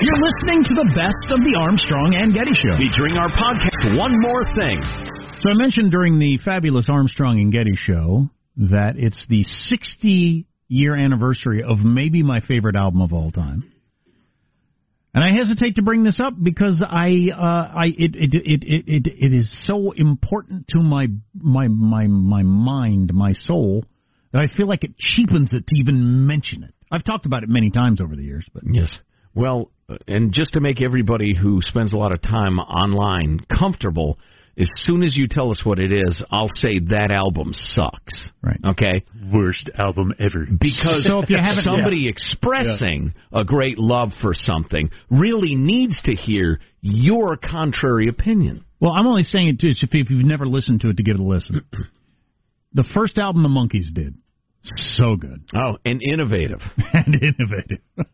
You're listening to the best of the Armstrong and Getty Show, featuring our podcast, One More Thing. So I mentioned during the fabulous Armstrong and Getty Show that it's the 60 year anniversary of maybe my favorite album of all time. And I hesitate to bring this up because I, uh, I, it, it, it, it, it, it is so important to my, my, my, my mind, my soul, that I feel like it cheapens it to even mention it. I've talked about it many times over the years, but Yes. Well, uh, and just to make everybody who spends a lot of time online comfortable, as soon as you tell us what it is, I'll say that album sucks. Right. Okay? Worst album ever. Because So if you haven't- somebody yeah. expressing a great love for something really needs to hear your contrary opinion. Well, I'm only saying it to if if you've never listened to it to give it a listen. the first album the Monkees did, so good Oh, and innovative. and innovative.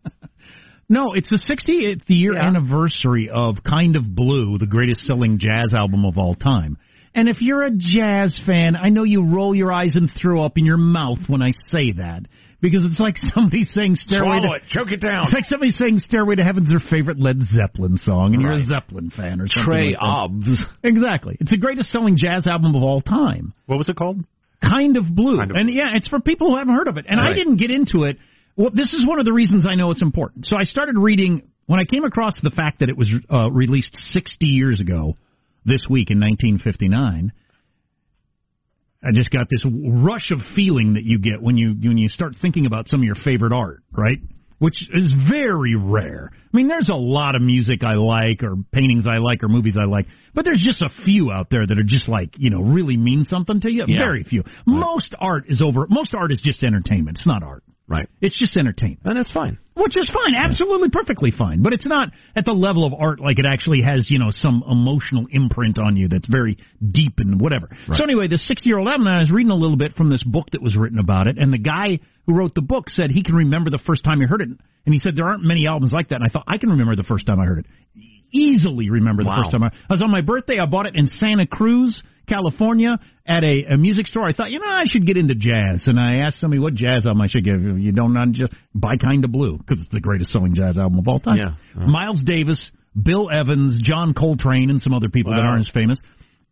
no, it's the 60th year anniversary of Kind of Blue, the greatest selling jazz album of all time. And if you're a jazz fan, I know you roll your eyes and throw up in your mouth when I say that because it's like somebody saying Stairway Swallow to it. Choke it down. It's like somebody saying Stairway to Heaven's their favorite Led Zeppelin song, and you're a Zeppelin fan or something. Trey like. Obbs. Exactly. It's the greatest selling jazz album of all time. What was it called? Kind of Blue. Kind of and yeah, it's for people who haven't heard of it. And I didn't get into it. Well, this is one of the reasons I know it's important. So I started reading when I came across the fact that it was uh, released 60 years ago this week in 1959. I just got this rush of feeling that you get when you when you start thinking about some of your favorite art, right? Which is very rare. I mean, there's a lot of music I like, or paintings I like, or movies I like, but there's just a few out there that are just like you know really mean something to you. Yeah. Very few. Most art is over. Most art is just entertainment. It's not art. Right. It's just entertainment. And that's fine. Which is fine, absolutely perfectly fine. But it's not at the level of art like it actually has, you know, some emotional imprint on you that's very deep and whatever. So anyway, the 60 year old album, I was reading a little bit from this book that was written about it, and the guy who wrote the book said he can remember the first time he heard it. And he said there aren't many albums like that. And I thought I can remember the first time I heard it. Easily remember the Wow. first time I, I was on my birthday. I bought it in Santa Cruz, California, at a, a music store. I thought, you know, I should get into jazz. And I asked somebody what jazz album I should give. You don't not just buy Kind of Blue because it's the greatest selling jazz album of all time. Yeah. Uh-huh. Miles Davis, Bill Evans, John Coltrane, and some other people that aren't as famous.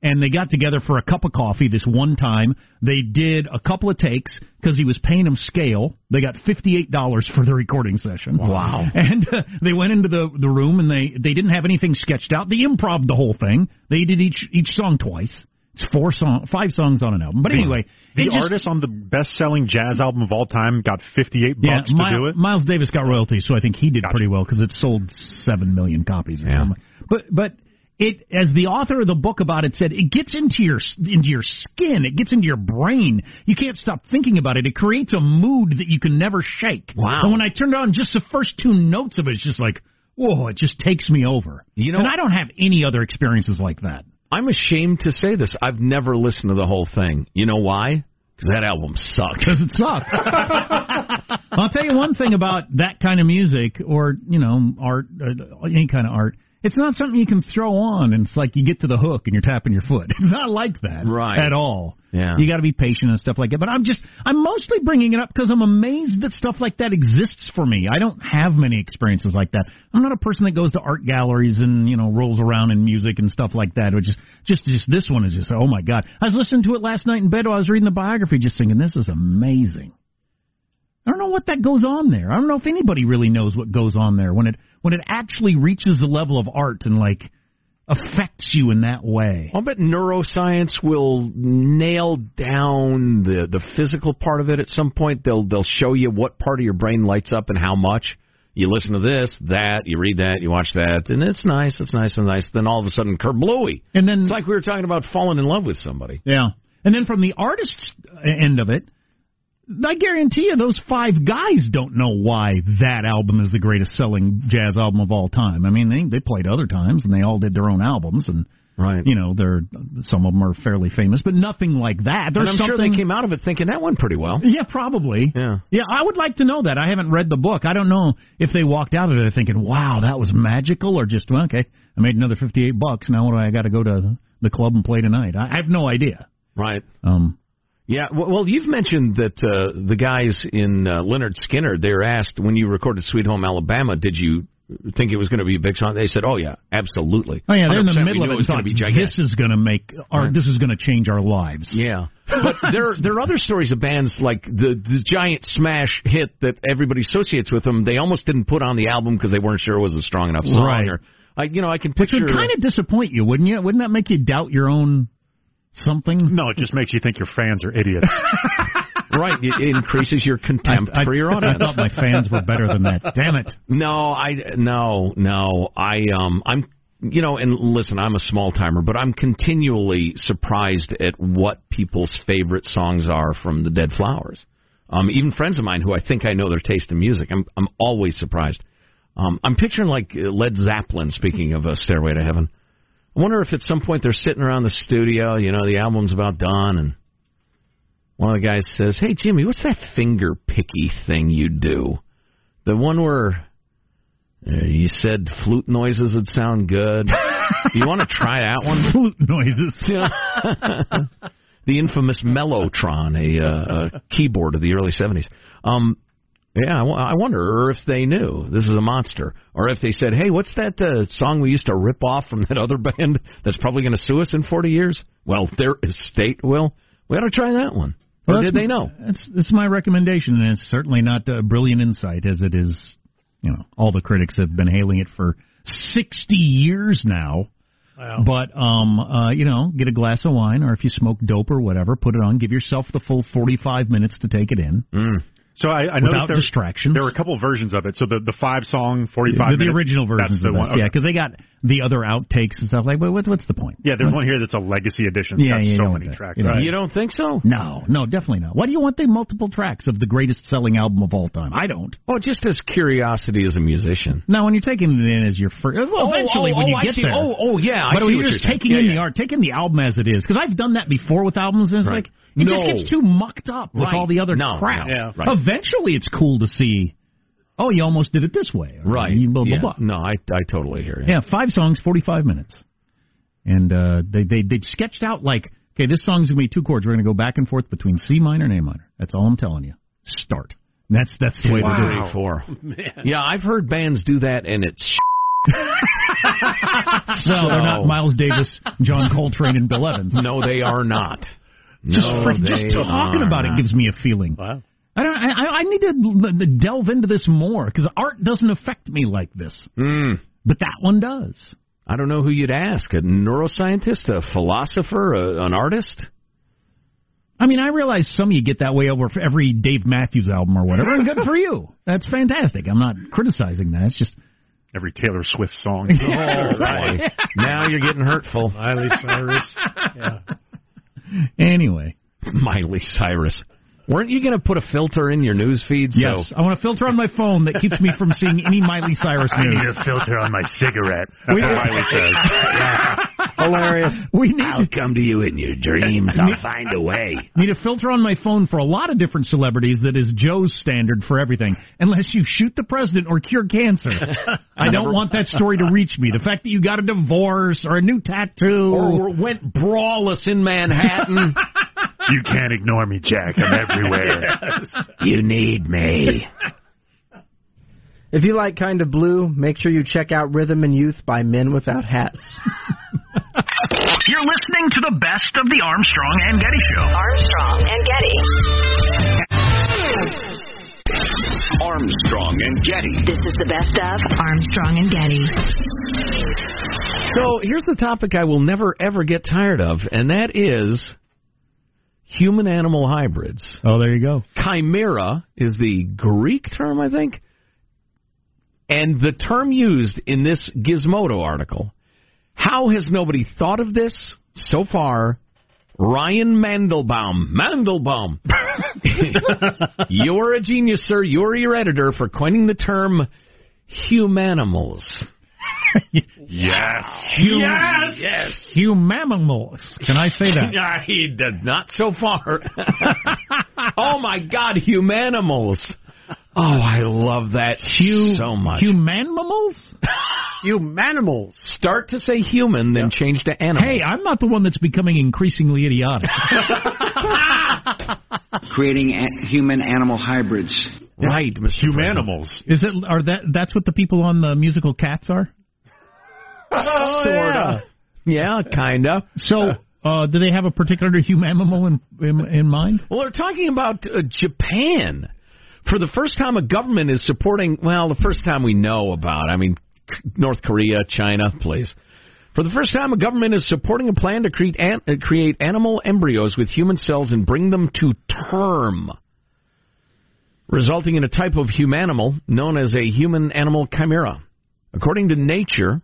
And they got together for a cup of coffee this one time. They did a couple of takes because he was paying them scale. They got fifty-eight dollars for the recording session. Wow. And uh, they went into the the room and they they didn't have anything sketched out. They improv the whole thing. They did each each song twice. It's four song, five songs on an album. But anyway, the just- artist on the best-selling jazz album of all time got 58 yeah, bucks to Mi- do it. Miles Davis got royalties, so I think he did pretty well because it sold seven million copies or Yeah. something. But but it, as the author of the book about it said, it gets into your into your skin, it gets into your brain. You can't stop thinking about it. It creates a mood that you can never shake. Wow. And when I turned on just the first two notes of it, it's just like, whoa! It just takes me over. You know- and I don't have any other experiences like that. I'm ashamed to say this. I've never listened to the whole thing. You know why? Because that album sucks. Because it sucks. I'll tell you one thing about that kind of music, or you know, art, uh, any kind of art. It's not something you can throw on, and it's like you get to the hook and you're tapping your foot. It's not like that, Right. At all. Yeah. You got to be patient and stuff like that. But I'm just, I'm mostly bringing it up because I'm amazed that stuff like that exists for me. I don't have many experiences like that. I'm not a person that goes to art galleries and you know rolls around in music and stuff like that. Which just, just, just this one is just, oh my god! I was listening to it last night in bed while I was reading the biography, just thinking this is amazing. I don't know what that goes on there. I don't know if anybody really knows what goes on there when it when it actually reaches the level of art and like affects you in that way. I'll bet neuroscience will nail down the the physical part of it at some point. They'll they'll show you what part of your brain lights up and how much. You listen to this, that, you read that, you watch that, and it's nice, it's nice and nice. Then all of a sudden, kerblooey. And then It's like we were talking about falling in love with somebody. Yeah. And then from the artist's end of it, I guarantee you those five guys don't know why that album is the greatest selling jazz album of all time. I mean, they they played other times and they all did their own albums and Right. you know, they're some of them are fairly famous, but nothing like that. There's and I'm sure they came out of it thinking that went pretty well. yeah, probably. Yeah. Yeah, I would like to know that. I haven't read the book. I don't know if they walked out of it thinking, "Wow, that was magical," or just, well, "Okay, I made another fifty-eight bucks. Now what do I got to go to the club and play tonight?" I, I have no idea. Right. Um, Yeah, well, well, you've mentioned that uh, the guys in uh, Lynyrd Skynyrd, they were asked when you recorded Sweet Home Alabama, did you think it was going to be a big song? They said, oh, yeah, absolutely. Oh yeah, they're in the middle of knew it. was going to be gigantic. This is going to make our. Right. This is going to change our lives. Yeah, but there there are other stories of bands like the the giant smash hit that everybody associates with them. They almost didn't put on the album because they weren't sure it was a strong enough song. Right. Or I, you know, I can picture. Which would kind of disappoint you, wouldn't you? Wouldn't that make you doubt your own something? No, it just makes you think your fans are idiots. right, it increases your contempt I, for your audience. I thought my fans were better than that. Damn it! No, I no no I um I'm you know and listen I'm a small timer but I'm continually surprised at what people's favorite songs are from the Dead Flowers. Um even friends of mine who I think I know their taste in music I'm I'm always surprised. Um I'm picturing like uh, Led Zeppelin speaking of a Stairway to Heaven. I wonder if at some point they're sitting around the studio, you know, the album's about done and one of the guys says, "Hey Jimmy, what's that finger picky thing you do?" The one where uh, you said flute noises would sound good. you want to try that one? Flute noises. the infamous Mellotron, a, uh, a keyboard of the early '70s. Um, yeah, I wo- I wonder if they knew this is a monster, or if they said, "Hey, what's that uh, song we used to rip off from that other band that's probably going to sue us in 40 years?" Well, their estate will. We ought to try that one. Or did they know? It's it's my recommendation, and it's certainly not a brilliant insight as it is. You know, all the critics have been hailing it for sixty years now. Wow. But um, uh, you know, get a glass of wine, or if you smoke dope or whatever, put it on. Give yourself the full forty-five minutes to take it in. So I, I Without noticed there, distractions. there were a couple versions of it. So the the five song, forty five. the, the original versions That's the of one. this, yeah, because they got the other outtakes and stuff like. But what's what's the point? Yeah, there's one here that's a legacy edition. It's Yeah, got you so don't many tracks. You Right. You don't think so? No, no, definitely not. Why do you want the multiple tracks of the greatest selling album of all time? I don't. Oh, just as curiosity as a musician. Now, when you're taking it in as your first, well, Oh, eventually oh, when you oh, I get see. there. Oh, oh, yeah, I But see when what you're you're just saying. taking Yeah, in yeah. the art, taking the album as it is, because I've done that before with albums, and it's Right. like it just gets too mucked up with Right. all the other No, crap. no, Yeah. right. Eventually, it's cool to see. oh, you almost did it this way. Right. you Blah, blah, yeah. blah. No, I I totally hear you. Yeah, five songs, 45 minutes. And uh, they, they, they sketched out like, okay, this song's going to be two chords. We're going to go back and forth between C minor and A minor. That's all I'm telling you. Start. That's that's the way Two, to do three, it. four. Yeah, I've heard bands do that, and it's. Well, they're not Miles Davis, John Coltrane, and Bill Evans. No, they are not. Just, no, for, just talking about not. it gives me a feeling. Wow. I don't. I, I- I need to l- l- delve into this more because art doesn't affect me like this, Mm. but that one does. I don't know who you'd ask: a neuroscientist, a philosopher, a, an artist. I mean, I realize some of you get that way over every Dave Matthews album or whatever, and good for you. That's fantastic. I'm not criticizing that. It's just Every Taylor Swift song. Oh, boy. now you're getting hurtful. Miley Cyrus. Yeah. Anyway. Miley Cyrus. Weren't you going to put a filter in your news feed? So Yes, I want a filter on my phone that keeps me from seeing any Miley Cyrus news. I need a filter on my cigarette. That's We- what Miley says. Hilarious. We need I'll come to you in your dreams. I'll find a way. need a filter on my phone for a lot of different celebrities that is Joe's standard for everything. Unless you shoot the president or cure cancer, I don't want that story to reach me. The fact that you got a divorce or a new tattoo Or went brawless in Manhattan. You can't ignore me, Jack. I'm everywhere. you need me. If you like Kind of Blue, make sure you check out Rhythm and Youth by Men Without Hats. You're listening to the best of the Armstrong and Getty Show. Armstrong and Getty. Armstrong and Getty. This is the best of Armstrong and Getty. So here's the topic I will never ever get tired of, and that is human animal hybrids. Oh, there you go. Chimera is the Greek term, I think. And the term used in this Gizmodo article. How has nobody thought of this so far? Ryan Mandelbaum. Mandelbaum. You're a genius, sir. You're your editor for coining the term humanimals. Yes. yes. Yes. Humamimals. Can I say that? Yeah, he did not so far. oh my God, humanimals. Oh, I love that so much. Humanimals? Humanimals. Start to say human, then change to animal. Hey, I'm not the one that's becoming increasingly idiotic. creating a- human-animal hybrids. Right, Mr. Humanimals. Is it? Are that? That's what the people on the musical Cats are? Oh, sorta. Yeah, kinda. So, uh, do they have a particular humanimal in, in in mind? Well, they're talking about uh, Japan. For the first time, a government is supporting. Well, the first time we know about. I mean, North Korea, China, please. For the first time, a government is supporting a plan to create an, uh, create animal embryos with human cells and bring them to term, resulting in a type of humanimal known as a human-animal chimera. According to Nature,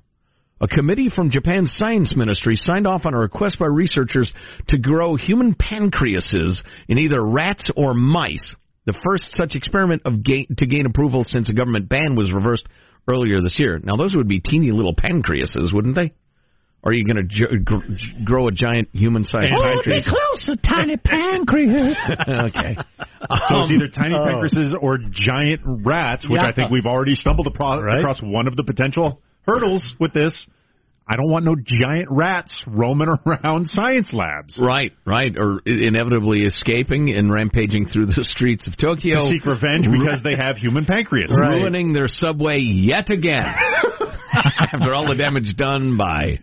a committee from Japan's science ministry signed off on a request by researchers to grow human pancreases in either rats or mice. The first such experiment of gain, to gain approval since a government ban was reversed earlier this year. Now, those would be teeny little pancreases, wouldn't they? Or are you going to gi- gr- grow a giant human-sized Hold me pancreas? close, a tiny pancreas. okay. So it's either um, tiny oh. pancreases or giant rats, which Yeah. I think we've already stumbled across, across one of the potential hurdles with this. I don't want no giant rats roaming around science labs. Right, right, or inevitably escaping and rampaging through the streets of Tokyo To seek revenge because they have human pancreas. ruining their subway yet again after all the damage done by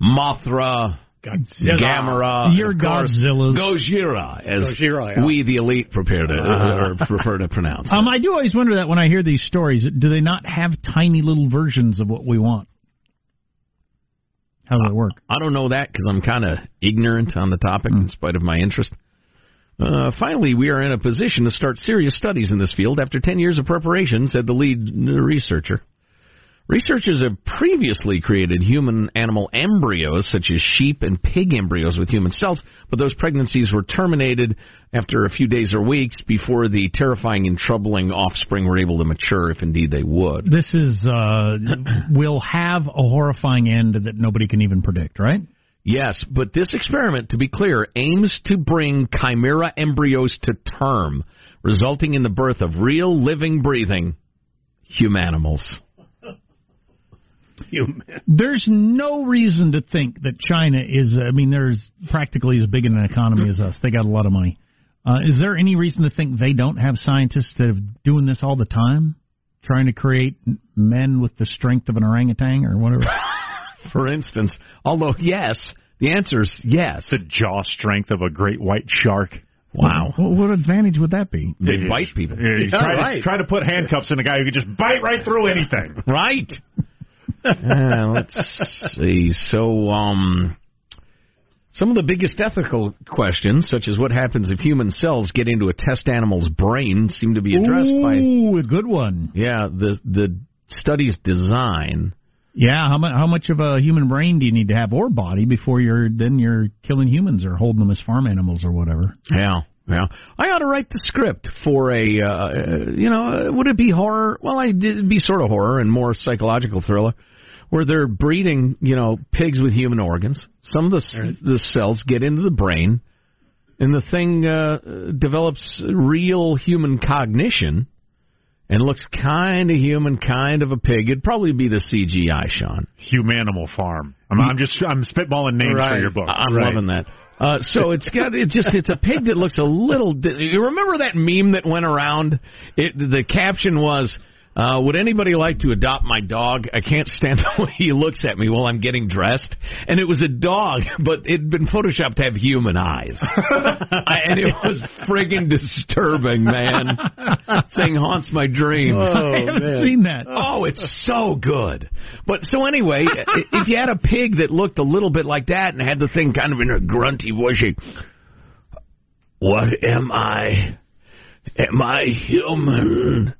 Mothra, Godzilla. Gamera, Your of course, Gojira, as Gojira, yeah. we the elite prepare to Uh-huh. or prefer to pronounce. Um, I do always wonder that when I hear these stories, do they not have tiny little versions of what we want? How does it work? I don't know that because I'm kind of ignorant on the topic Hmm. in spite of my interest. Uh, finally, we are in a position to start serious studies in this field after 10 years of preparation, said the lead researcher. Researchers have previously created human animal embryos, such as sheep and pig embryos with human cells, but those pregnancies were terminated after a few days or weeks before the terrifying and troubling offspring were able to mature, if indeed they would. This is uh, will have a horrifying end that nobody can even predict, right? Yes, but this experiment, to be clear, aims to bring chimera embryos to term, resulting in the birth of real, living, breathing humanimals. There's no reason to think that China is. I mean, there's practically as big an economy as us. They got a lot of money. Uh, is there any reason to think they don't have scientists that are doing this all the time, trying to create men with the strength of an orangutan or whatever? For instance, although yes, the answer is yes. The jaw strength of a great white shark. Wow. What, what advantage would that be? They bite people. Yeah, you try, right. to, try to put handcuffs on a guy who could just bite right through anything. Right. Uh, let's see. So, um, some of the biggest ethical questions, such as what happens if human cells get into a test animal's brain, seem to be addressed by Ooh, a good one. yeah the the study's design. Yeah, how much how much of a human brain do you need to have or body before you're then you're killing humans or holding them as farm animals or whatever? Yeah, yeah. I ought to write the script for a, uh, you know, uh, would it be horror? Well, I it'd be sort of horror and more psychological thriller, where they're breeding, you know, pigs with human organs. Some of the s the cells get into the brain, and the thing uh, develops real human cognition. And looks kind of human, kind of a pig. It'd probably be the CGI, Sean. Humanimal Farm. I'm, I'm just I'm spitballing names for your book. I'm Right. loving that. Uh, so it's got it's just it's a pig that looks a little. Di- you remember that meme that went around? It the caption was. Uh, would anybody like to adopt my dog? I can't stand the way he looks at me while I'm getting dressed. And it was a dog, but it'd been photoshopped to have human eyes. And it was friggin' disturbing, man. Thing haunts my dreams. I haven't seen that. Oh, it's so good. But so anyway, if you had a pig that looked a little bit like that and had the thing kind of in a grunty voice, what am I? Am I human?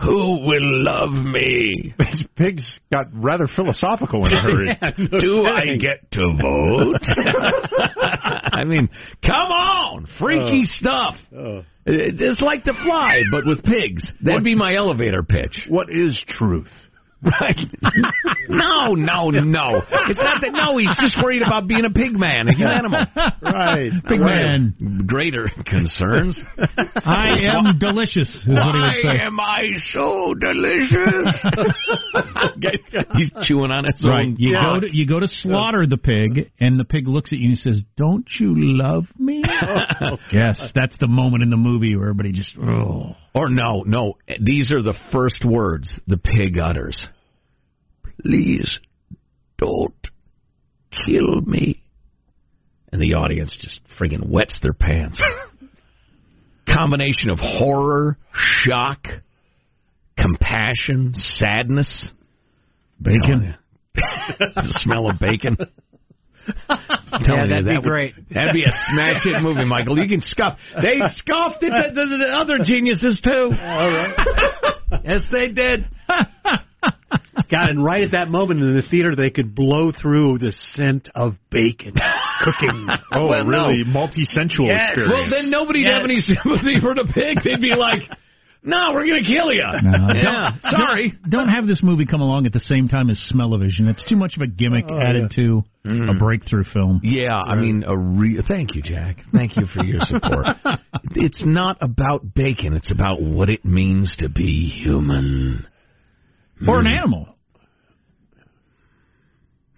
Who will love me? Pigs got rather philosophical in a hurry. Do I get to vote? I mean, come on, freaky oh. stuff. It- It's like the fly, but with pigs. That'd be my elevator pitch. What is truth? Right? no, no, no. It's not that. No, he's just worried about being a pig man, a animal. Right. Pig man. Greater concerns. I am delicious, is what he Why would say. am I so delicious? he's chewing on his Right. own. You junk. go to you go to slaughter the pig, and the pig looks at you and says, "Don't you love me?" yes, that's the moment in the movie where everybody just oh. Or no, no. These are the first words the pig utters. Please don't kill me. And the audience just friggin' wets their pants. Combination of horror, shock, compassion, sadness. Bacon. the smell of bacon. I'm telling that'd you, be would- great. That'd be a smash hit movie, Michael. You can scoff. They scoffed at the, the, the other geniuses too. yes, they did. God, and right at that moment in the theater, they could blow through the scent of bacon cooking. Oh, Well, no. really? Multi-sensual Yes. experience. Well, then nobody'd have any sympathy for the pig. They'd be like, "No, we're gonna kill you." No, yeah, don't- sorry. Don't have this movie come along at the same time as Smell-O-Vision. It's too much of a gimmick Oh, added to a breakthrough film. Yeah, I mean, a re- thank you, Jack. Thank you for your support. it's not about bacon. It's about what it means to be human. Or an Mm. animal.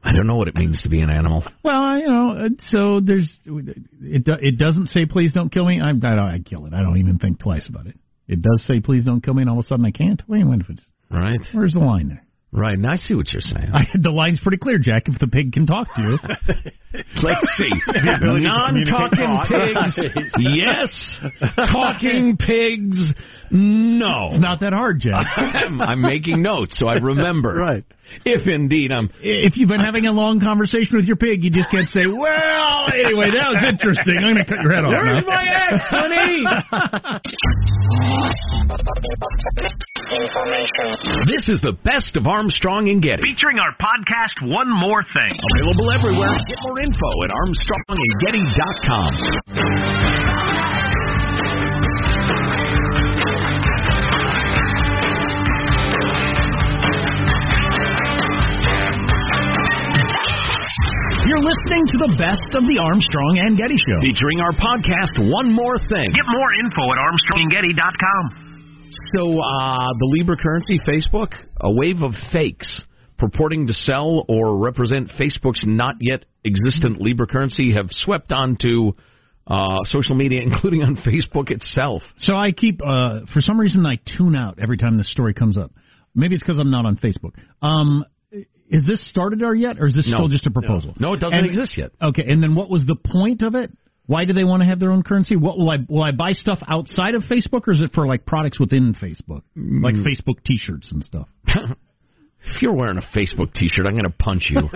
I don't know what it means to be an animal. Well, you know, uh, so there's it. It doesn't say please don't kill me. I I, I kill it. I don't even think twice about it. It does say please don't kill me, and all of a sudden I can't. Wait a minute. Right. Where's the line there? Right. Now I see what you're saying. I, the line's pretty clear, Jack. If the pig can talk to you, Let's see. Non-talking pigs, yes. Talking pigs, no. it's not that hard, Jack. I'm, I'm making notes so I remember. Right. If indeed I'm. if you've been having a long conversation with your pig, you just can't say, "Well, anyway, that was interesting. I'm going to cut your head off." Where's now." my ex, honey? This is the best of Armstrong and Getty. Featuring our podcast, One More Thing. Available everywhere. Get more info at ArmstrongandGetty.com. You're listening to the best of the Armstrong and Getty Show. Featuring our podcast, One More Thing. Get more info at ArmstrongandGetty.com. So uh, the Libra currency, Facebook, a wave of fakes purporting to sell or represent Facebook's not yet existent Libra currency have swept onto uh, social media, including on Facebook itself. So I keep, uh, for some reason, I tune out every time this story comes up. Maybe it's because I'm not on Facebook. Um, is this started or yet, or is this No. still just a proposal? No, it doesn't And- exist yet. Okay, and then what was the point of it? Why do they want to have their own currency? What will I will I buy stuff outside of Facebook, or is it for like products within Facebook, like Mm. Facebook T-shirts and stuff? If you're wearing a Facebook T-shirt, I'm going to punch you.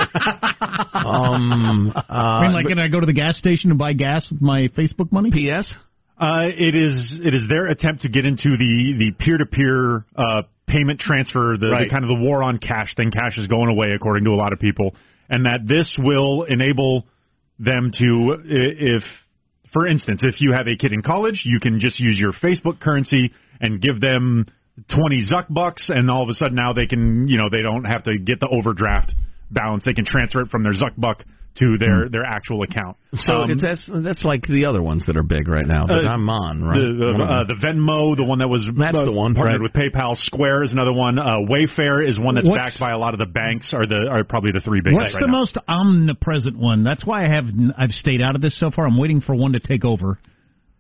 um, uh, I mean, like, can I go to the gas station and buy gas with my Facebook money? P.S. Uh, it is it is their attempt to get into the the peer to peer uh payment transfer, the, Right. the kind of the war on cash thing. Cash is going away, according to a lot of people, and that this will enable them to, if, for instance, if you have a kid in college, you can just use your Facebook currency and give them twenty Zuck bucks, and all of a sudden now they can, you know, they don't have to get the overdraft balance. They can transfer it from their Zuck buck to their their actual account. So Um, it's, that's that's like the other ones that are big right now that Uh, I'm on, right? The, the, uh, the Venmo, the one that was That's uh, the one, partnered right. with PayPal. Square is another one. Uh, Wayfair is one that's What's- backed by a lot of the banks. Are the are probably the three biggest What's right the now. most omnipresent one? That's why I have I've stayed out of this so far. I'm waiting for one to take over.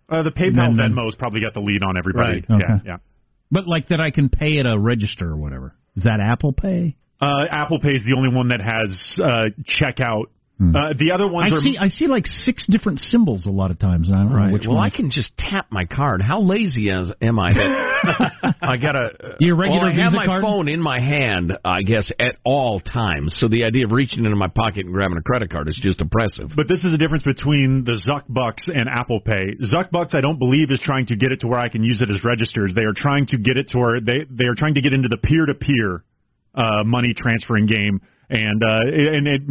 Uh, the PayPal then- Venmo's probably got the lead on everybody. Right. Yeah, yeah. But like that, I can pay at a register or whatever. Is that Apple Pay? Uh, Apple Pay is the only one that has uh, checkout. Uh, the other ones Hmm. I are see. I see like six different symbols a lot of times. I don't know Right. which well, one. I can just tap my card. How lazy as am I? I gotta. Your regular well, I have my card? phone in my hand, I guess, at all times. So the idea of reaching into my pocket and grabbing a credit card is just oppressive. But this is a difference between the Zuck Bucks and Apple Pay. Zuck Bucks, I don't believe, is trying to get it to where I can use it as registers. They are trying to get it to where they they are trying to get into the peer to peer money transferring game, and uh, and it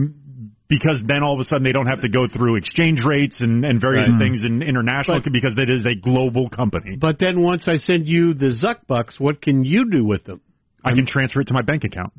because then all of a sudden they don't have to go through exchange rates and and various Right. things in international But- because it is a global company. But then once I send you the Zuck bucks, what can you do with them? I can transfer it to my bank account.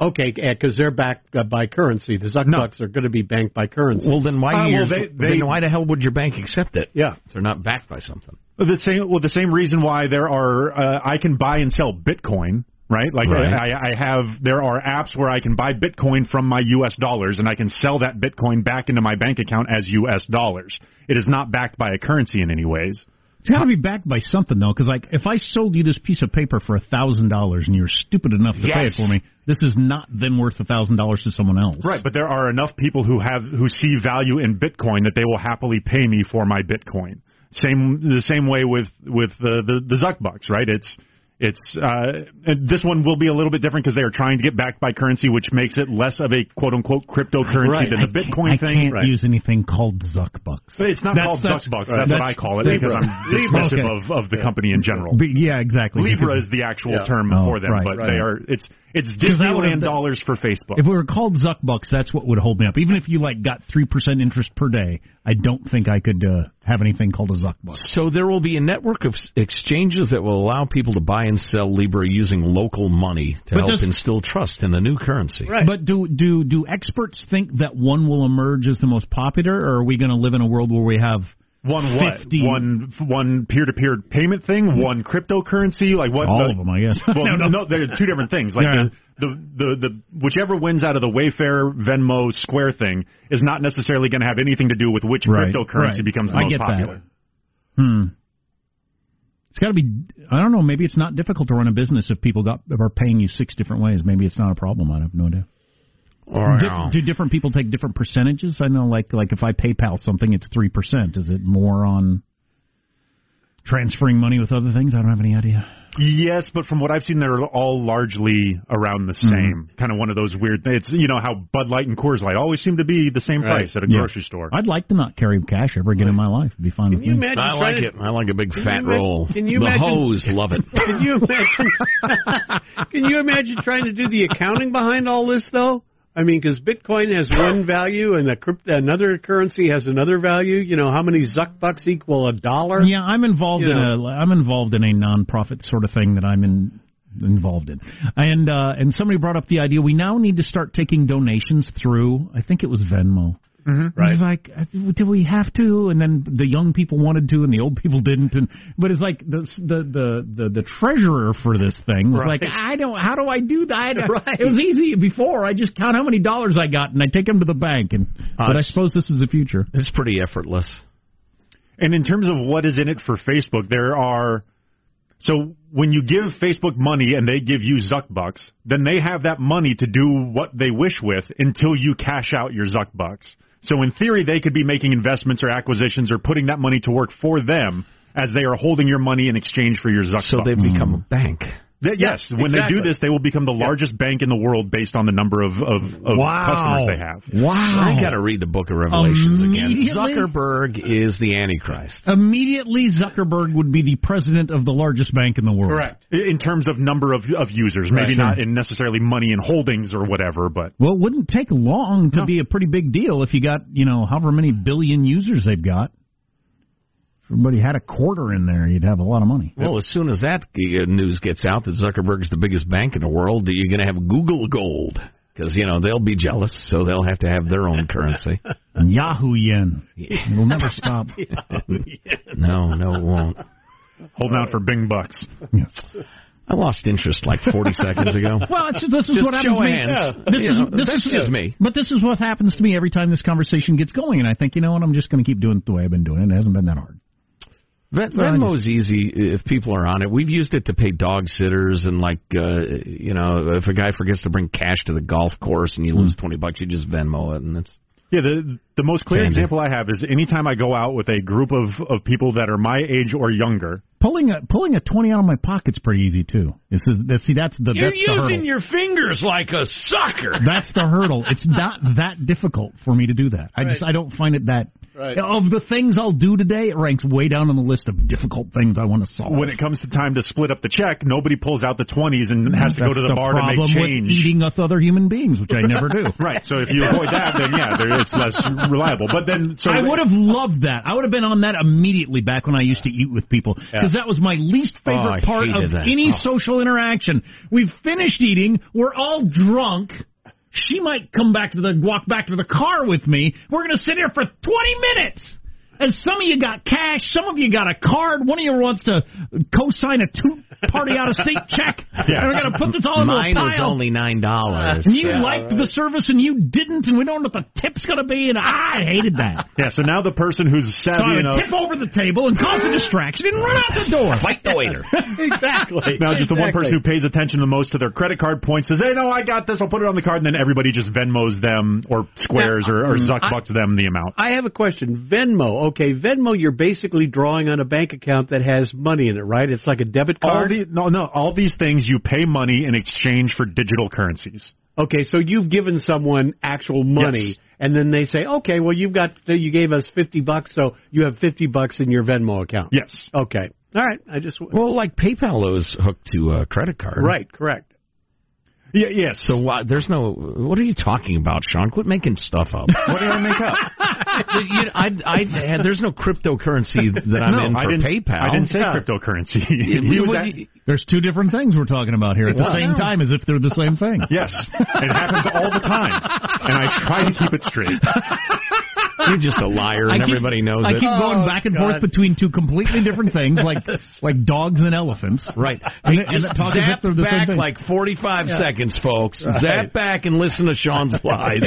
Okay, because they're backed uh, by currency. The Zuck bucks are going to be banked by currency. Well, then why? Uh, well, they- they- then why the hell would your bank accept it? Yeah. They're not backed by something. The same, well, the same reason why there are, uh, I can buy and sell Bitcoin, right? Like Right. I, I have, there are apps where I can buy Bitcoin from my U.S. dollars and I can sell that Bitcoin back into my bank account as U.S. dollars. It is not backed by a currency in any ways. It's got to be backed by something though, because like if I sold you this piece of paper for a thousand dollars and you're stupid enough to pay it for me, this is not then worth a thousand dollars to someone else. Right, but there are enough people who have who see value in Bitcoin that they will happily pay me for my Bitcoin. Same the same way with with the the, the Zuck bucks, right? It's it's uh, this one will be a little bit different because they are trying to get backed by currency, which makes it less of a quote unquote cryptocurrency than the I can't- Bitcoin I thing. can't use anything called Zuck bucks. But it's not That's- called that's- Zuck bucks. right. That's, what I call it Libra. because I'm Libra. dismissive Okay. of, of the company in general. But, yeah, exactly. Libra because- is the actual Yeah. term Oh, for them, right, but right. they are it's it's 'Cause that would've- Disneyland dollars for Facebook. If we were called Zuck bucks, that's what would hold me up. Even if you like got three percent interest per day, I don't think I could uh, have anything called a Zuck buck. So there will be a network of s- exchanges that will allow people to buy and sell Libra using local money to But help does- instill trust in the new currency. But do do do experts think that one will emerge as the most popular, or are we going to live in a world where we have One what? 50 One one peer to peer payment thing. One cryptocurrency. Like what? All the- of them, I guess. Well, No, no, no. they're two different things. Like Yeah. the, the the the whichever wins out of the Wayfair, Venmo, Square thing is not necessarily going to have anything to do with which Right, cryptocurrency right. becomes the I most get that. popular. Hmm. It's got to be. I don't know. Maybe it's not difficult to run a business if people got if are paying you six different ways. Maybe it's not a problem. I have no idea. Or, do, do different people take different percentages? I know, like like if I PayPal something, it's three percent. Is it more on transferring money with other things? I don't have any idea. Yes, but from what I've seen, they're all largely around the mm-hmm. same. Kind of one of those weird. It's you know how Bud Light and Coors Light always seem to be the same Right. price at a Yeah. grocery store. I'd like to not carry cash ever again in my life. It'd be fine with you me. I like to- it. I like a big Can fat you ima- roll. can you the imagine- hoes love it. Can you imagine? can you imagine trying to do the accounting behind all this, though? I mean, because Bitcoin has one value and the crypt- another currency has another value. You know, how many Zuck bucks equal a dollar? Yeah, I'm involved You in a I'm involved in a nonprofit sort of thing that I'm in involved in. And uh and somebody brought up the idea we now need to start taking donations through I think it was Venmo. Mm-hmm. It's like, uh, did we have to? And then the young people wanted to, and the old people didn't. And but it's like the the the the, the treasurer for this thing was Right. like, I don't. How do I do that? I had to- Right. It was easy before. I just count how many dollars I got, and I take them to the bank. And Uh, but I suppose this is the future. It's pretty effortless. And in terms of what is in it for Facebook, there are. So when you give Facebook money and they give you Zuck bucks, then they have that money to do what they wish with until you cash out your Zuck bucks. So in theory, they could be making investments or acquisitions or putting that money to work for them as they are holding your money in exchange for your Zuck So they've become a bank. Th- yes, when they do this, they will become the largest bank in the world based on the number of, of, of Wow. customers they have. Wow! I got to read the Book of Revelations again. Zuckerberg is the Antichrist. Immediately, Zuckerberg would be the president of the largest bank in the world. Correct. In terms of number of, of users, maybe Right. not in necessarily money and holdings or whatever, but Well, it wouldn't take long to be a pretty big deal if you got, you know, however many billion users they've got. If everybody had a quarter in there, you'd have a lot of money. Well, as soon as that uh, news gets out that Zuckerberg's the biggest bank in the world, you're going to have Google Gold because you know they'll be jealous, so they'll have to have their own currency. And Yahoo yen. It'll never stop. No, no, it won't. holding out for Bing bucks. Yes. I lost interest like 40 seconds ago. Well, it's, this is Just what happens to me. hands. This You is know, this that's is just me. But this is what happens to me every time this conversation gets going, and I think, you know what, I'm just going to keep doing it the way I've been doing it. It hasn't been that hard. Ven- So I Venmo's easy if people are on it. We've used it to pay dog sitters and like uh, you know if a guy forgets to bring cash to the golf course and you lose twenty bucks, you just Venmo it and it's Yeah, the the most clear Sandy. example I have is anytime I go out with a group of, of people that are my age or younger. Pulling a pulling a twenty out of my pocket's pretty easy too. This is that, see that's the you're that's the using your fingers like a sucker. That's the hurdle. It's not that difficult for me to do that. I just I don't find it that Right. of the things I'll do today, it ranks way down on the list of difficult things I want to solve. When it comes to time to split up the check, nobody pulls out the twenties and has to go to the, bar to make problem with change. eating with other human beings, which I never do. Right. So if you avoid that, then yeah, there, it's less reliable. But then, so I would have loved that. I would have been on that immediately back when I used to eat with people because that was my least Oh, favorite I part of that. any Oh. social interaction. We've finished eating. We're all drunk. She might come back to the walk back to the car with me. We're going to sit here for 20 minutes. And some of you got cash, some of you got a card. One of you wants to co-sign a two-party out-of-state check. Yeah. And we're going to put this all into Mine a was pile. only nine dollars. And you liked the service and you didn't, and we don't know what the tip's going to be, and I hated that. yeah. So now the person who's So I savvy would enough. tip over the table and cause a distraction and run out the door. Fight the waiter. exactly. Now, just the one person who pays attention the most to their credit card points says, "Hey, no, I got this. I'll put it on the card." And then everybody just Venmos them or squares or, or mm, Zuck I- bucks them the amount. I have a question. Venmo. Okay, Venmo. You're basically drawing on a bank account that has money in it, right? It's like a debit All card. the, no, no, all these things you pay money in exchange for digital currencies. Okay, so you've given someone actual money, Yes. and then they say, "Okay, well, you've got you gave us fifty bucks, so you have fifty bucks in your Venmo account." Yes. Okay. All right. I just Well, like PayPal is hooked to a credit card. right. Correct. Yeah, yes. So why, there's no. What are you talking about, Sean? Quit making stuff up. what did I make up? you, I, I, there's no cryptocurrency that I'm no, in I for didn't, PayPal. I didn't say Yeah. cryptocurrency. You- He at- There's two different things we're talking about here at the same time as if they're the same thing. yes, it happens all the time, and I try to keep it straight. You're just a liar, and keep- everybody knows I it. keep going oh, back and forth between two completely different things, like like dogs and elephants. Right. And, Hey, and just talk zap they're same back thing. like 45 seconds, folks. Zap back and listen to Sean's lies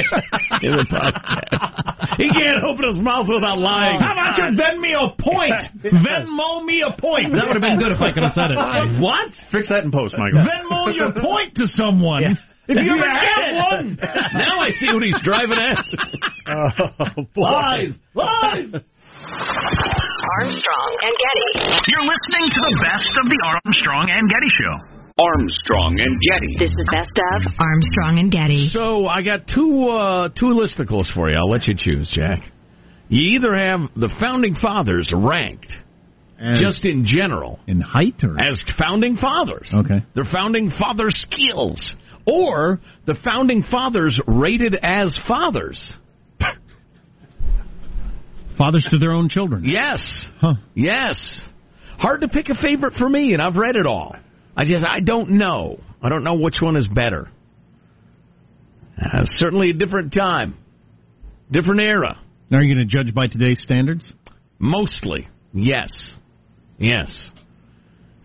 in the podcast. He can't open his mouth without lying. How about you Venmo me a point? Venmo me a point. That would have been good if I could have said it. What? Fix that in post, Michael. Venmo your point to someone. If you ever get one. now I see what he's driving at. Oh, boy. lies, lies. Armstrong and Getty. You're listening to the best of the Armstrong and Getty Show. Armstrong and Getty. This is Best of Armstrong and Getty. So I got two uh, two listicles for you. I'll let you choose, Jack. You either have the founding fathers ranked just in general in height or as founding fathers. Okay. Their founding father skills, or the founding fathers rated as fathers. fathers to their own children. Yes. Huh. Yes. Hard to pick a favorite for me, and I've read it all. I just I don't know. I don't know which one is better. Uh, certainly a different time. different era. Are you going to judge by today's standards? Mostly, yes, yes.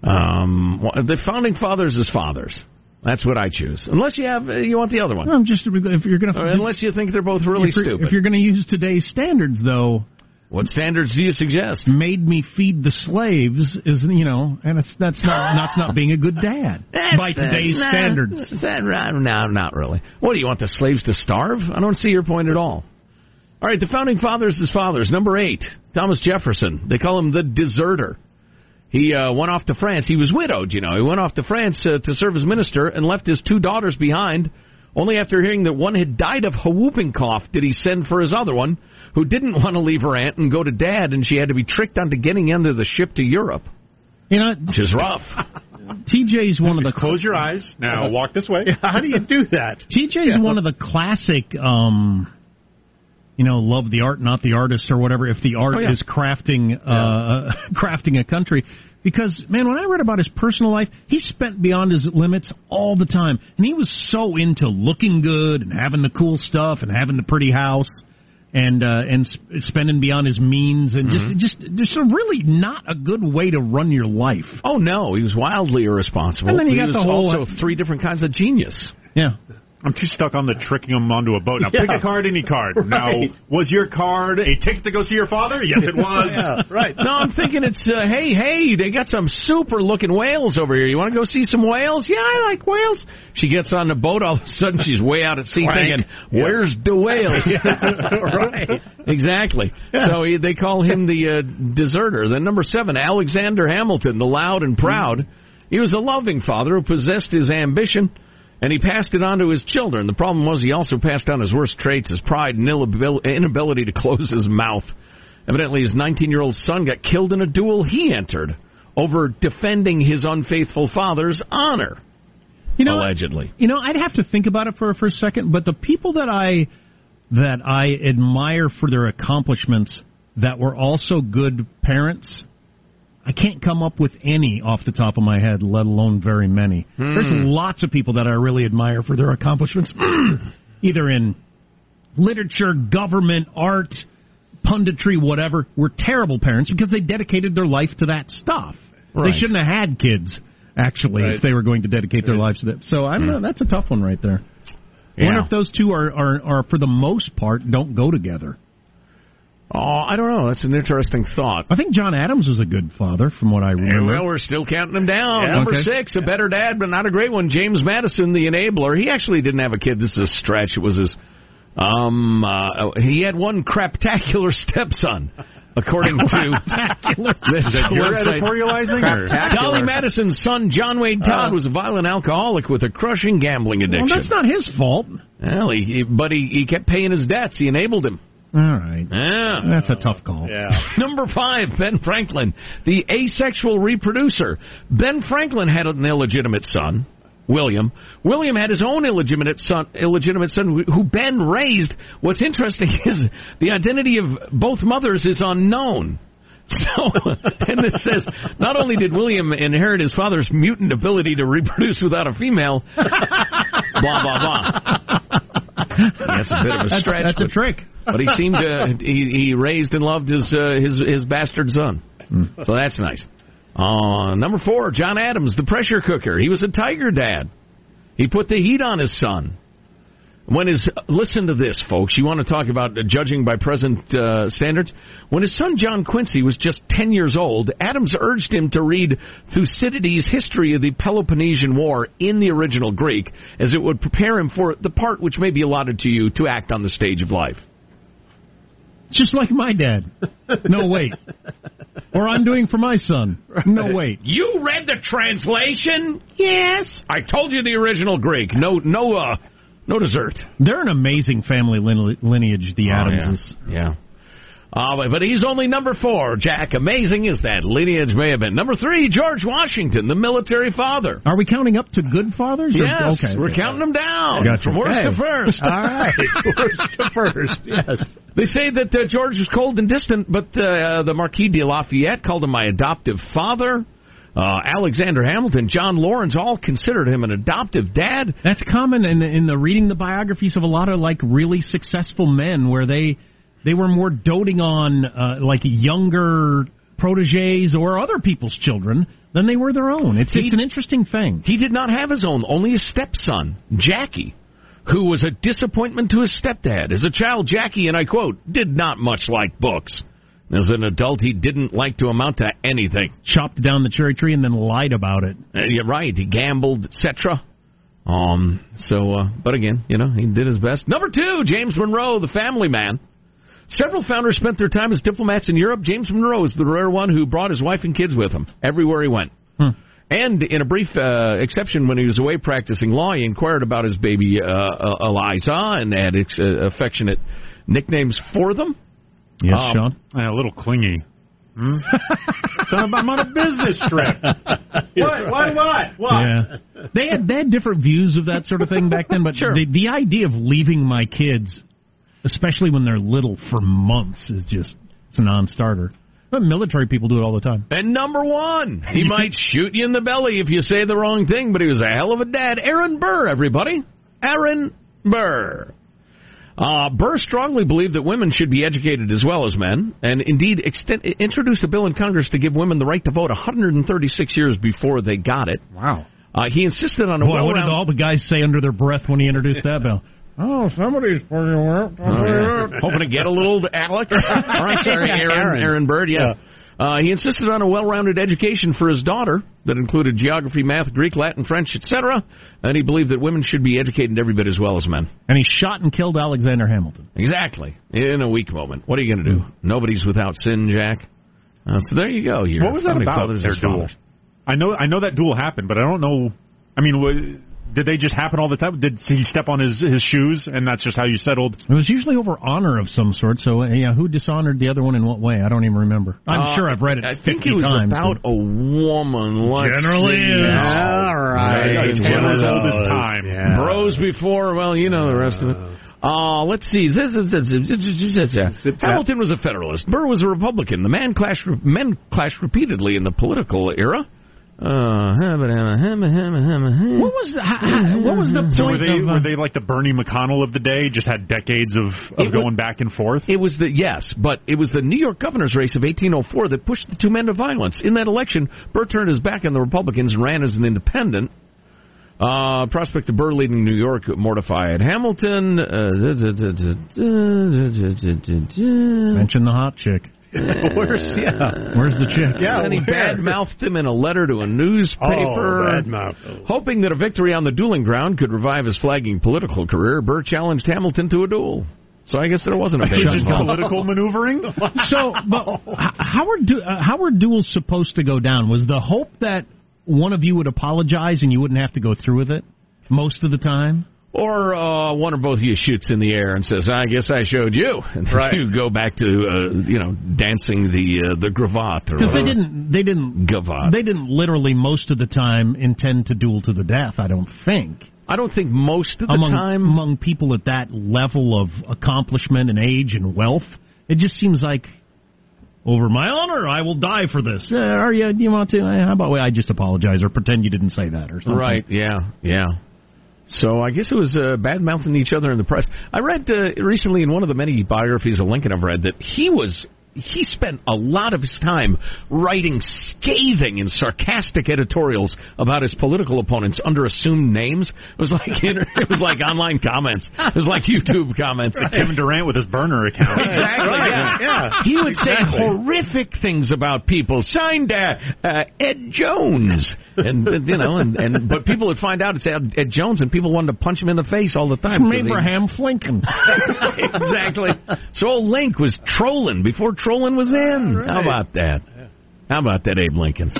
Um, the founding fathers is fathers. That's what I choose. Unless you have, uh, you want the other one. I'm just if you're going Or unless you think they're both really if stupid. If you're going to use today's standards, though, what standards do you suggest? Made me feed the slaves is you know, and it's that's not that's not being a good dad by today's Nah, standards. Is that right? No, not really. What do you want the slaves to starve? I don't see your point at all. All right, the founding fathers is fathers. Number eight, Thomas Jefferson. They call him the deserter. He uh, went off to France. He was widowed, you know. He went off to France uh, to serve as minister and left his two daughters behind. Only after hearing that one had died of whooping cough did he send for his other one, who didn't want to leave her aunt and go to dad, and she had to be tricked into getting into the ship to Europe. You know, which is rough. TJ's one of the Close your eyes. Now walk this way. How do you do that? TJ's one of the classic, um, you know, love the art, not the artist, or whatever. If the art Oh, yeah. is crafting, uh, crafting a country, because man, when I read about his personal life, he spent beyond his limits all the time, and he was so into looking good and having the cool stuff and having the pretty house. And uh, and sp- spending beyond his means, and Mm-hmm. just just just a really not a good way to run your life. Oh no, he was wildly irresponsible. And then you he got the whole- also three different kinds of genius. Yeah. I'm too stuck on the tricking them onto a boat. Now pick a card, any card. Right. Now, was your card a ticket to go see your father? Yes, it was. right. No, I'm thinking it's uh, hey, hey, they got some super looking whales over here. You want to go see some whales? Yeah, I like whales. She gets on the boat. All of a sudden, she's way out at sea, thinking, "Where's the whales?" right. Exactly. So he, they call him the uh, deserter. Then number seven, Alexander Hamilton, the loud and proud. He was a loving father who possessed his ambition, and he passed it on to his children. The problem was he also passed on his worst traits, his pride and inabil- inability to close his mouth. Evidently, his 19-year-old son got killed in a duel he entered over defending his unfaithful father's honor. You know, allegedly. You know, I'd have to think about it for for a second, but the people that I that I admire for their accomplishments that were also good parents, I can't come up with any off the top of my head, let alone very many. Hmm. There's lots of people that I really admire for their accomplishments, either in literature, government, art, punditry, whatever, were terrible parents because they dedicated their life to that stuff. Right. They shouldn't have had kids, actually, Right. if they were going to dedicate their lives to that. So I don't know. That's a tough one right there. I wonder if those two are, are, are, for the most part, don't go together. Oh, I don't know. That's an interesting thought. I think John Adams was a good father, from what I Yeah, remember. well, we're still counting him down. Yeah. Number Okay. six, a better dad, but not a great one. James Madison, the enabler. He actually didn't have a kid. This is a stretch. It was his. Um, uh, he had one craptacular stepson, according to this Is your website. editorializing, Dolly Madison's son, John Payne Todd, was a violent alcoholic with a crushing gambling addiction. well, that's not his fault. Well, he, he- but he, he kept paying his debts. He enabled him. All right. Yeah. That's a tough call. Yeah. Number five, Ben Franklin, the asexual reproducer. Ben Franklin had an illegitimate son, William. William had his own illegitimate son, illegitimate son, who Ben raised. What's interesting is the identity of both mothers is unknown. So, and this says, not only did William inherit his father's mutant ability to reproduce without a female, blah blah blah. That's a bit of a That's- stretch. that's a trick. But he seemed to he, he raised and loved his uh, his his bastard son. So that's nice. Uh, number four, John Adams, the pressure cooker. He was a tiger dad. He put the heat on his son. When his listen to this, folks. You want to talk about uh, judging by present uh, standards? When his son John Quincy was just ten years old, Adams urged him to read Thucydides' history of the Peloponnesian War in the original Greek, as it would prepare him for the part which may be allotted to you to act on the stage of life. Just like my dad. No, wait. Or I'm doing for my son. No, wait. You read the translation? Yes. I told you the original Greek. No, no, uh, no dessert. They're an amazing family lineage, the Oh, Adamses. yeah. Yeah. Uh, but- he's only number four, Jack. Amazing as that lineage may have been. Number three, George Washington, the military father. Are we counting up to good fathers? or- Yes, okay. we're counting them down Gotcha. from worst to first. All right. worst to first. Yes. They say that uh, George was cold and distant, but uh, the Marquis de Lafayette called him my adoptive father. uh, Alexander Hamilton, John Laurens, all considered him an adoptive dad. That's common in the, in the reading the biographies of a lot of like really successful men, where they they were more doting on uh, like younger proteges or other people's children than they were their own. It's He- it's an interesting thing. He did not have his own, only his stepson, Jackie, who was a disappointment to his stepdad. As a child, Jackie, and I quote, did not much like books. As an adult, he didn't like to amount to anything. Chopped down the cherry tree and then lied about it. Uh, you're right. He gambled, etc. Um. So, uh, but again, you know, he did his best. Number two, James Monroe, the family man. Several founders spent their time as diplomats in Europe. James Monroe is the rare one who brought his wife and kids with him everywhere he went. And in a brief uh, exception, when he was away practicing law, he inquired about his baby uh, uh, Eliza and had ex- uh, affectionate nicknames for them. Yes, Um, Sean. Yeah, a little clingy. Hmm? Son of- I'm on a business trip. what? What? What? What? Yeah, they had they had different views of that sort of thing back then, but the the idea of leaving my kids, especially when they're little, for months is just it's a non-starter. But military people do it all the time. And number one, he might shoot you in the belly if you say the wrong thing, but he was a hell of a dad. Aaron Burr, everybody. Aaron Burr. Uh, Burr strongly believed that women should be educated as well as men, and indeed extend, introduced a bill in Congress to give women the right to vote 136 years before they got it. Wow. Uh, he insisted on a Boy, what did all the guys say under their breath when he introduced that bill? Oh, somebody's putting Oh, yeah. Hoping to get a little Alex. or I'm sorry, Aaron, Aaron. Aaron Bird, yeah. Uh, he insisted on a well-rounded education for his daughter that included geography, math, Greek, Latin, French, etc. And he believed that women should be educated every bit as well as men. And he shot and killed Alexander Hamilton. Exactly. In a weak moment. What are you going to do? Nobody's without sin, Jack. Uh, so there you go. You're What was that about? brothers Their duel. I know. I know that duel happened, but I don't know. I mean, wa- did they just happen all the time? Did he step on his his shoes, and that's just how you settled? It was usually over honor of some sort. So, uh, yeah, who dishonored the other one in what way? I don't even remember. I'm Uh, sure I've read it I 50 think it was times. about a woman. Let's Generally see. All right. Yeah, it's one as old as time. Yeah. Bros before, well, you know the rest of it. Uh, let's see. Hamilton was a Federalist. Burr was a Republican. The man clashed, men clashed repeatedly in the political era. Uh, What was the, ha- ha- what was the So were point they of, uh, were they like the Bernie McConnell of the day? Just had decades of, It of was- going back and forth. It was the yes, but it was the New York governor's race of 1804 that pushed the two men to violence. In that election, Burr turned his back on the Republicans and ran as an independent. Uh, prospect of Burr leading New York mortified Hamilton. Uh, mention the hot chick? Where's yeah? Where's the chick? Yeah, and he where? badmouthed him in a letter to a newspaper. Oh. Hoping that a victory on the dueling ground could revive his flagging political career, Burr challenged Hamilton to a duel. So I guess there wasn't a big Just political maneuvering. So, but how were du- uh, how were duels supposed to go down? Was the hope that one of you would apologize and you wouldn't have to go through with it most of the time? Or uh, one or both of you shoots in the air and says, "I guess I showed you," and Right. you go back to uh, you know dancing the uh, the gravate Because they didn't they didn't Gavotte. they didn't literally most of the time intend to duel to the death. I don't think. I don't think most of the among, time. among people at that level of accomplishment and age and wealth, it just seems like over my honor, I will die for this. Uh, are you? Do you want to? How about we? I just apologize or pretend you didn't say that or something. Right? Yeah, yeah. So I guess it was uh, bad mouthing each other in the press. I read uh, recently in one of the many biographies of Lincoln I've read that he was he spent a lot of his time writing scathing and sarcastic editorials about his political opponents under assumed names. It was like it was like online comments. It was like YouTube comments. Like Kevin Durant with his burner account. Exactly. Right, Yeah. yeah. He would Exactly. say horrific things about people. Signed uh, uh, Ed Jones, and you know, and, and but people would find out it's Ed, Ed Jones, and people wanted to punch him in the face all the time. From he- Abraham Lincoln. exactly. So old Link was trolling before trolling was in. How about that? How about that, Abe Lincoln?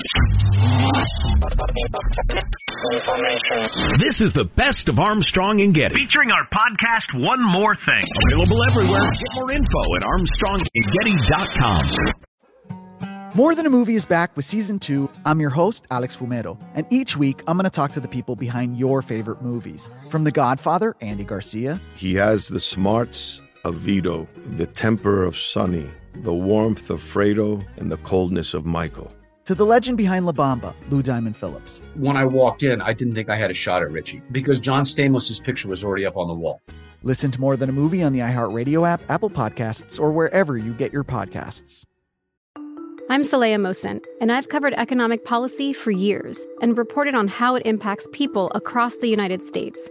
This is the best of Armstrong and Getty. Featuring our podcast, One More Thing. Available everywhere. Get more info at armstrongandgetty.com. More Than a Movie is back with season two. I'm your host, Alex Fumero, and each week I'm going to talk to the people behind your favorite movies. From The Godfather, Andy Garcia, He has the smarts of Vito, the temper of Sonny, the warmth of Fredo, and the coldness of Michael. to the legend behind La Bamba, Lou Diamond Phillips. When I walked in, I didn't think I had a shot at Richie because John Stamos' picture was already up on the wall. Listen to More Than a Movie on the iHeartRadio app, Apple Podcasts, or wherever you get your podcasts. I'm Saleha Mohsin, and I've covered economic policy for years and reported on how it impacts people across the United States.